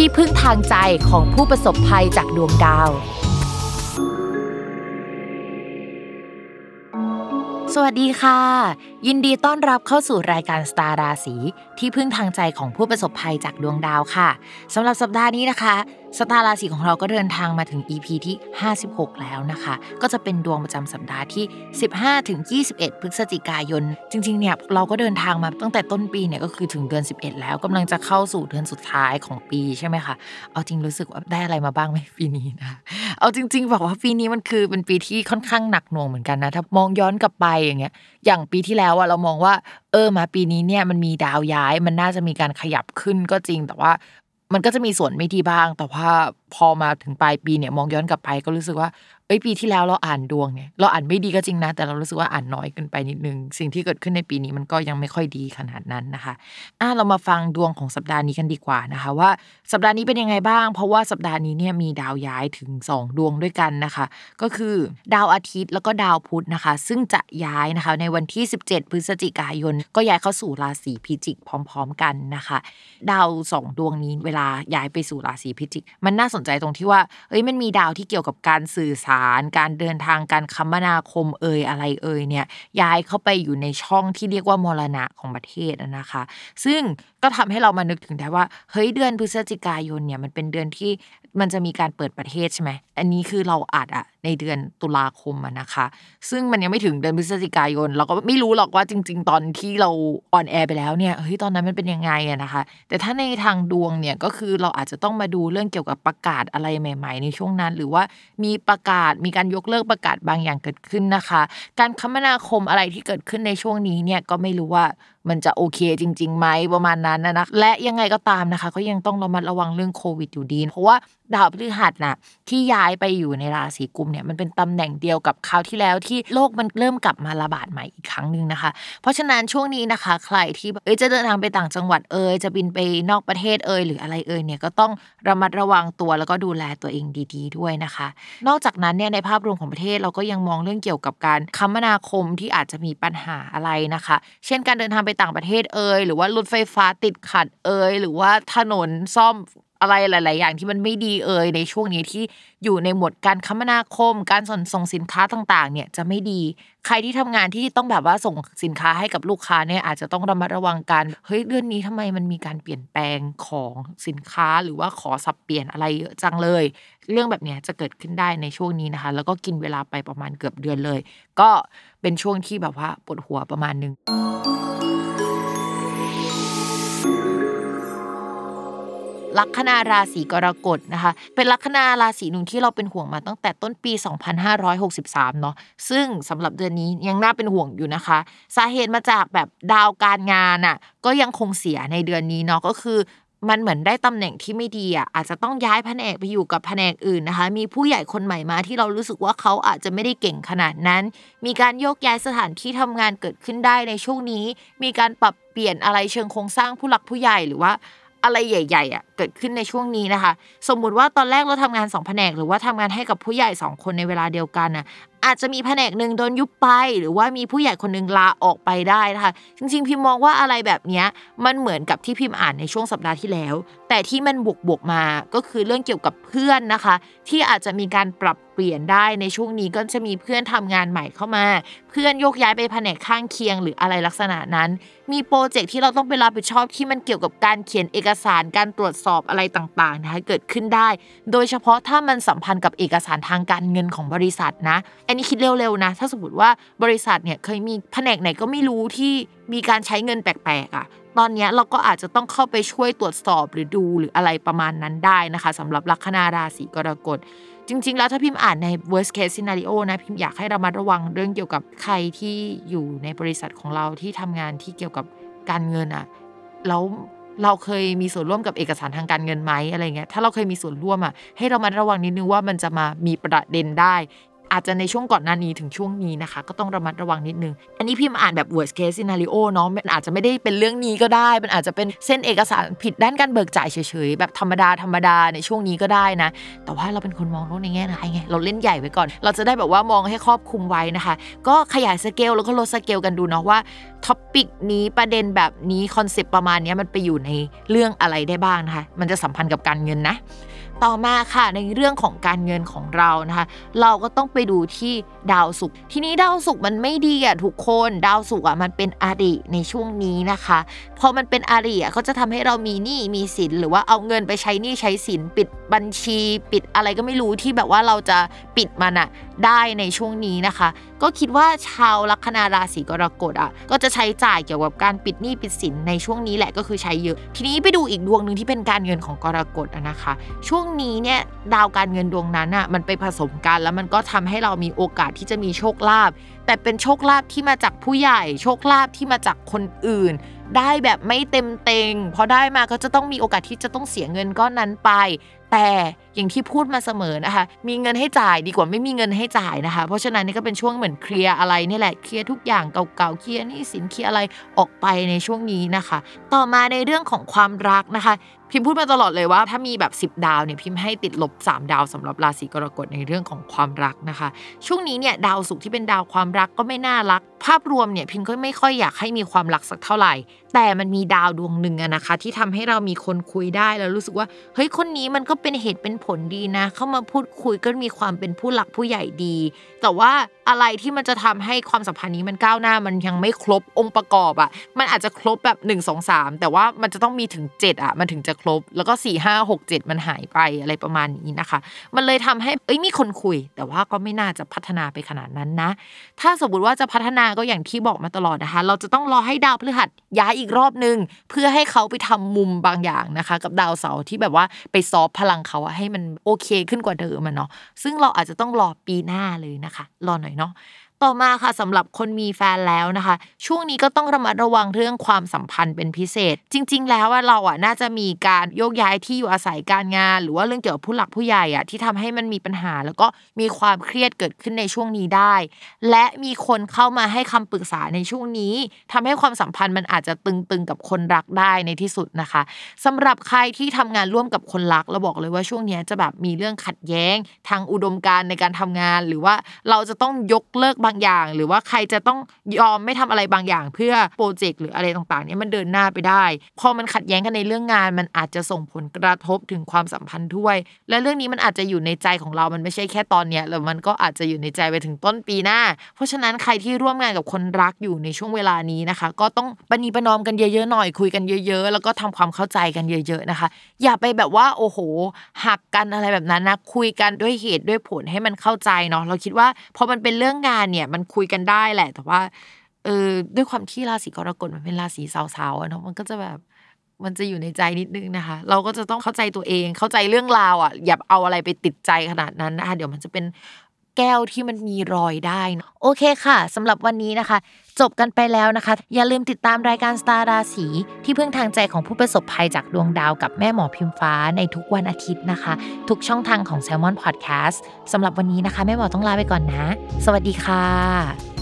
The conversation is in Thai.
ที่พึ่งทางใจของผู้ประสบภัยจากดวงดาว สวัสดีค่ะ ยินดีต้อนรับเข้าสู่รายการสตาร์ราศีที่พึ่งทางใจของผู้ประสบภัยจากดวงดาวค่ะสำหรับสัปดาห์นี้นะคะ สตาร์ราศีของเราก็เดินทางมาถึง EP ที่ 56 แล้วนะคะ ก็จะเป็นดวงประจำสัปดาห์ที่ 15 ถึง 21 พฤศจิกายน จริงๆ เนี่ย เราก็เดินทางมาตั้งแต่ต้นปีเนี่ยก็คือถึงเดือน 11 แล้วกำลังจะเข้าสู่เดือนสุดท้ายของปีใช่ไหมคะ เอาจริงรู้สึกว่าได้อะไรมาบ้างไหมปีนี้นะ เอาจริง ๆ บอกว่าปีนี้มันคือเป็นปีที่ค่อนข้างหนักหน่วงเหมือนกันนะ ถ้ามองย้อนกลับไปอย่างเงี้ย อย่างปีที่แล้วอะเรามองว่าเออมาปีนี้เนี่ยมันมีดาวย้ายมันน่าจะมีการขยับขึ้นก็จริงแต่ว่า มันก็จะมีส่วนไม่ดีบ้าง แต่ว่าพอมาถึงปลายปีเนี่ยมองย้อนกลับไปก็รู้สึกว่าเอ้ยปีที่แล้วเราอ่านดวงเนี่ยเราอ่านไม่ดีก็จริงนะ แต่เรารู้สึกว่าอ่านน้อยเกินไปนิดนึง สิ่งที่เกิดขึ้นในปีนี้มันก็ยังไม่ค่อยดีขนาดนั้นนะคะอะเรามาฟังดวงของสัปดาห์นี้กันดีกว่านะคะ ว่าสัปดาห์นี้เป็นยังไงบ้าง เพราะว่าสัปดาห์นี้เนี่ยมีดาวย้ายถึง 2 ดวงด้วยกันนะคะ ก็คือดาวอาทิตย์แล้วก็ดาวพุธนะคะ ซึ่งจะย้ายนะคะในวันที่ 17 พฤศจิกายน ก็ย้ายเข้าสู่ราศีพิจิกพร้อม ๆ กันนะคะ ดาวสองดวงนี้เวลาย้ายไปสู่ราศีพิจิก มันน่าสนใจตรงที่ว่าเอ้ยมันมีดาวที่เกี่ยวกับการสื่อสารการเดินทางการคมนาคมเอ่ยอะไรเอ่ยเนี่ยย้ายเข้าไปอยู่ในช่องที่เรียกว่ามรณะของประเทศนะคะ ซึ่ง ก็ทำให้เรามานึกถึงได้ว่าเฮ้ยเดือนพฤศจิกายนเนี่ยมันเป็นเดือนที่มันจะมีการเปิดประเทศใช่ไหมอันนี้คือเราอัดอะในเดือนตุลาคมอะนะคะ ซึ่งมันยังไม่ถึงเดือนพฤศจิกายน เราก็ไม่รู้หรอกว่าจริง ๆ ตอนที่เราออนแอร์ไปแล้วเนี่ยเฮ้ยตอนนั้นมันเป็นยังไงอะนะคะ แต่ถ้าในทางดวงเนี่ยก็คือเราอาจจะต้องมาดูเรื่องเกี่ยวกับประกาศอะไรใหม่ ๆ ในช่วงนั้น หรือว่ามีประกาศมีการยกเลิกประกาศบางอย่างเกิดขึ้นนะคะ การคมนาคมอะไรที่เกิดขึ้นในช่วงนี้เนี่ยก็ไม่รู้ว่า มันจะโอเคจริงๆไหมประมาณนั้นนะและยังไงก็ตามนะคะ ก็ยังต้องระมัดระวังเรื่องโควิดอยู่ดี เพราะว่าดาวพฤหัสน่ะที่ย้ายไปอยู่ในราศีกุมภ์เนี่ยมันเป็นตำแหน่งเดียวกับคราวที่แล้วที่โรคมันเริ่มกลับมาระบาดใหม่อีกครั้งหนึ่งนะคะ เพราะฉะนั้นช่วงนี้นะคะ ใครที่เอ้ยจะเดินทางไปต่างจังหวัดเอ่ยจะบินไปนอกประเทศเอ่ยหรืออะไรเอ่ยเนี่ยก็ต้องระมัดระวังตัวแล้วก็ดูแลตัวเองดี ๆ ด้วยนะคะ นอกจากนั้นเนี่ยในภาพรวมของประเทศเราก็ยังมองเรื่องเกี่ยวกับการคมนาคมที่อาจจะมีปัญหาอะไรนะคะ เช่นการเดินทางไปต่างประเทศเอ่ยหรือว่ารถไฟฟ้าติดขัดเอ่ยหรือว่าถนนซ่อมอะไรหลาย ๆ อย่างที่มันไม่ดีเอ่ยในช่วงนี้ที่อยู่ในหมวดการคมนาคม การส่งส่งสินค้าต่าง ๆ เนี่ยจะไม่ดี ใครที่ทำงานที่ต้องแบบว่าส่งสินค้าให้กับลูกค้าเนี่ยอาจจะต้องระมัดระวังกันเฮ้ยเดือนนี้ทำไมมันมีการเปลี่ยนแปลงของสินค้าหรือว่าขอสับเปลี่ยนอะไรเยอะจังเลย เรื่องแบบเนี้ยจะเกิดขึ้นได้ในช่วงนี้นะคะ แล้วก็กินเวลาไปประมาณเกือบเดือนเลย ก็เป็นช่วงที่แบบว่าปวดหัวประมาณนึง ลัคนาราศีกรกฎนะคะ เป็นลัคนาราศีหนึ่งที่เราเป็นห่วงมาตั้งแต่ต้นปี 2563 เนาะซึ่งสำหรับเดือนนี้ยังน่าเป็นห่วงอยู่นะคะ สาเหตุมาจากแบบดาวการงานอะก็ยังคงเสียในเดือนนี้เนาะก็คือมันเหมือนได้ตำแหน่งที่ไม่ดีอะอาจจะต้องย้ายแผนกไปอยู่กับแผนกอื่นนะคะ มีผู้ใหญ่คนใหม่มาที่เรารู้สึกว่าเขาอาจจะไม่ได้เก่งขนาดนั้น มีการโยกย้ายสถานที่ทำงานเกิดขึ้นได้ในช่วงนี้ มีการปรับเปลี่ยนอะไรเชิงโครงสร้างผู้หลักผู้ใหญ่หรือว่าอะไรใหญ่ ๆอะเกิดขึ้นในช่วงนี้นะคะ สมมุติว่าตอนแรกเราทำงาน2แผนก หรือว่าทำงานให้กับผู้ใหญ่ 2 คนในเวลาเดียวกันน่ะอาจจะมีแผนกหนึ่งโดนยุบไป หรือว่ามีผู้ใหญ่คนหนึ่งลาออกไปได้นะคะ จริงๆ พิมมองว่าอะไรแบบนี้มันเหมือนกับที่พิมอ่านในช่วงสัปดาห์ที่แล้ว แต่ที่มันบวกบวกๆมาก็คือเรื่องเกี่ยวกับเพื่อนนะคะ ที่อาจจะมีการปรับเปลี่ยนได้ในช่วงนี้ก็จะมีเพื่อนทำงานใหม่เข้ามา เพื่อนโยกย้ายไปแผนกข้างเคียงหรืออะไรลักษณะนั้น มีโปรเจกต์ที่เราต้องไปรับผิดชอบที่มันเกี่ยวกับการเขียนเอกสารการตรวจสอบอะไรต่างๆนะคะเกิดขึ้นได้ โดยเฉพาะถ้ามันสัมพันธ์กับเอกสารทางการเงินของบริษัทนะอันนี้คิดเร็วๆนะ ถ้าสมมติว่าบริษัทเนี่ยเคยมีแผนกไหนก็ไม่รู้ที่มีการใช้เงินแปลกๆอะตอนนี้เราก็อาจจะต้องเข้าไปช่วยตรวจสอบหรือดูหรืออะไรประมาณนั้นได้นะคะสำหรับลัคนาราศีกรกฎจริง ๆ แล้วถ้าพิมพ์อ่านใน worst case scenario นะพิมพ์อยากให้เรามาระวังเรื่องเกี่ยวกับใครที่อยู่ในบริษัทของเราที่ทำงานที่เกี่ยวกับการเงินอะแล้ว เราเคยมีส่วนร่วมกับเอกสารทางการเงินไหมอะไรเงี้ยถ้าเราเคยมีส่วนร่วมอะให้เรามาระวังนิดนึงว่ามันจะมามีประเด็นได้ อาจจะในช่วงก่อนหน้านี้ถึงช่วงนี้นะคะ ก็ต้องระมัดระวังนิดนึง อันนี้พิมพ์อ่านแบบ worst case scenario เนาะมันอาจจะไม่ได้เป็นเรื่องนี้ก็ได้ มันอาจจะเป็นเส้นเอกสารผิดด้านการเบิกจ่ายเฉยๆแบบธรรมดาธรรมดาในช่วงนี้ก็ได้นะ แต่ว่าเราเป็นคนมองโลกในแง่ร้ายไงเราเล่นใหญ่ไว้ก่อน เราจะได้แบบว่ามองให้ครอบคลุมไว้นะคะ ก็ขยายสเกลแล้วก็ลดสเกลกันดูเนาะว่าtopic นี้ประเด็นแบบนี้คอนเซปต์ประมาณนี้มันไปอยู่ในเรื่องอะไรได้บ้างนะคะ มันจะสัมพันธ์กับการเงินนะ ต่อมาค่ะในเรื่องของการเงินของเรานะคะ เราก็ต้องไปดูที่ดาวศุกร์ทีนี้ดาวศุกร์มันไม่ดีอะทุกคนดาวศุกร์อะมันเป็นอริในช่วงนี้นะคะ พอมันเป็นอริอะเขาจะทำให้เรามีหนี้มีสินหรือว่าเอาเงินไปใช้หนี้ใช้สินปิดบัญชี ปิดอะไรก็ไม่รู้ที่แบบว่าเราจะปิดมันอะได้ในช่วงนี้นะคะ ก็คิดว่าชาวลัคนาราศีกรกฎอะก็จะใช้จ่ายเกี่ยวกับการปิดหนี้ปิดสินในช่วงนี้แหละก็คือใช้เยอะ ทีนี้ไปดูอีกดวงหนึ่งที่เป็นการเงินของกรกฎอะนะคะ ช่วงนี้เนี่ยดาวการเงินดวงนั้นอะมันไปผสมกันแล้วมันก็ทำให้เรามีโอกาสที่จะมีโชคลาภแต่เป็นโชคลาภที่มาจากผู้ใหญ่ โชคลาภที่มาจากคนอื่นได้แบบไม่เต็มเต็งพอได้มาก็จะต้องมีโอกาสที่จะต้องเสียเงินก้อนนั้นไป แต่อย่างที่พูดมาเสมอนะคะ มีเงินให้จ่ายดีกว่าไม่มีเงินให้จ่ายนะคะ เพราะฉะนั้นนี่ก็เป็นช่วงเหมือนเคลียร์อะไรนี่แหละเคลียร์ทุกอย่างเก่าๆเคลียร์นี่สินเคลียร์อะไรออกไปในช่วงนี้นะคะ ต่อมาในเรื่องของความรักนะคะ พิมพูดมาตลอดเลยว่า ถ้ามีแบบ 10 ดาวเนี่ยพิมพ์ให้ติดลบ 3 ดาวสำหรับราศีกรกฎในเรื่องของความรักนะคะ ช่วงนี้เนี่ยดาวศุกร์ที่เป็นดาวความรักก็ไม่น่ารัก ภาพรวมเนี่ยพิมพ์ก็ไม่ค่อยอยากให้มีความรักสักเท่าไหร่ แต่มันมีดาวดวงหนึ่งอะนะคะ ที่ทำให้เรามีคนคุยได้แล้วรู้สึกว่าเฮ้ยคนนี้มันก็เป็นเหตุเป็นผลดีนะ เข้ามาพูดคุยก็มีความเป็นผู้หลักผู้ใหญ่ดี แต่ว่าอะไรที่มันจะทำให้ความสัมพันธ์นี้มันก้าวหน้ามันยังไม่ครบองค์ประกอบอะมันอาจจะครบแบบ1 2 3 แต่ว่ามันจะต้องมีถึง 7อะมันถึงจะครบ แล้วก็ 4 5 6 7 มันหายไปอะไรประมาณนี้นะคะ มันเลยทำให้เอ้ยมีคนคุย แต่ว่าก็ไม่น่าจะพัฒนาไปขนาดนั้นนะ ถ้าสมมติว่าจะพัฒนาก็อย่างที่บอกมาตลอดนะคะ เราจะต้องรอให้ดาวพฤหัสย้ายอีกรอบนึง เพื่อให้เขาไปทำมุมบางอย่างนะคะ กับดาวเสาร์ที่แบบว่าไปซอฟพลังเขาอะให้มันโอเคขึ้นกว่าเดิมอะเนาะซึ่งเราอาจจะต้องรอปีหน้าเลยนะคะ รอหน่อยเนาะ ต่อมาค่ะสำหรับคนมีแฟนแล้วนะคะ ช่วงนี้ก็ต้องระมัดระวังเรื่องความสัมพันธ์เป็นพิเศษ จริง ๆ แล้วว่าเราอะน่าจะมีการโยกย้ายที่อยู่อาศัยการงาน หรือว่าเรื่องเกี่ยวกับผู้หลักผู้ใหญ่อะที่ทำให้มันมีปัญหา แล้วก็มีความเครียดเกิดขึ้นในช่วงนี้ได้ และมีคนเข้ามาให้คำปรึกษาในช่วงนี้ทำให้ความสัมพันธ์มันอาจจะตึงๆกับคนรักได้ในที่สุดนะคะสำหรับใครที่ทำงานร่วมกับคนรักเราบอกเลยว่าช่วงนี้จะแบบมีเรื่องขัดแย้ง ทางอุดมการณ์ในการทำงาน หรือว่าเราจะต้องยกเลิกบางอย่าง หรือว่าใครจะต้องยอมไม่ทำอะไรบางอย่าง เพื่อโปรเจกต์หรืออะไรต่างๆเนี้มันเดินหน้าไปได้ พอมันขัดแย้งกันในเรื่องงาน มันอาจจะส่งผลกระทบถึงความสัมพันธ์ด้วย และเรื่องนี้มันอาจจะอยู่ในใจของเรามันไม่ใช่แค่ตอนเนี้ยแล้วมันก็อาจจะอยู่ในใจไปถึงต้นปีหน้า เพราะฉะนั้นใครที่ร่วมงานกับคนรักอยู่ในช่วงเวลานี้นะคะ ก็ต้องปณีประนอมกันเยอะๆหน่อยคุยกันเยอะ ๆ แล้วก็ทำความเข้าใจกันเยอะ ๆนะคะ อย่าไปแบบว่าโอ้โห หักกันอะไรแบบนั้นนะคุยกันด้วยเหตุด้วยผลให้มันเข้าใจเนาะเราคิดว่าพอมันเป็นเรื่องงานเนี่ยมันคุยกันได้แหละ แต่ว่า เออด้วยความที่ราศีกรกฎมันเป็นราศีสาวๆเนาะมันก็จะแบบมันจะอยู่ในใจนิดนึงนะคะ เราก็จะต้องเข้าใจตัวเองเข้าใจเรื่องราวอะอย่าเอาอะไรไปติดใจขนาดนั้นนะคะเดี๋ยวมันจะเป็น แก้วที่มันมีรอยได้นะโอเคค่ะสำหรับวันนี้นะคะ จบกันไปแล้วนะคะ อย่าลืมติดตามรายการสตาร์ราศีที่พึ่งทางใจของผู้ประสบภัยจากดวงดาวกับแม่หมอพิมฟ้าในทุกวันอาทิตย์นะคะ ทุกช่องทางของ Salmon Podcast สำหรับวันนี้นะคะ แม่หมอต้องลาไปก่อนนะ สวัสดีค่ะ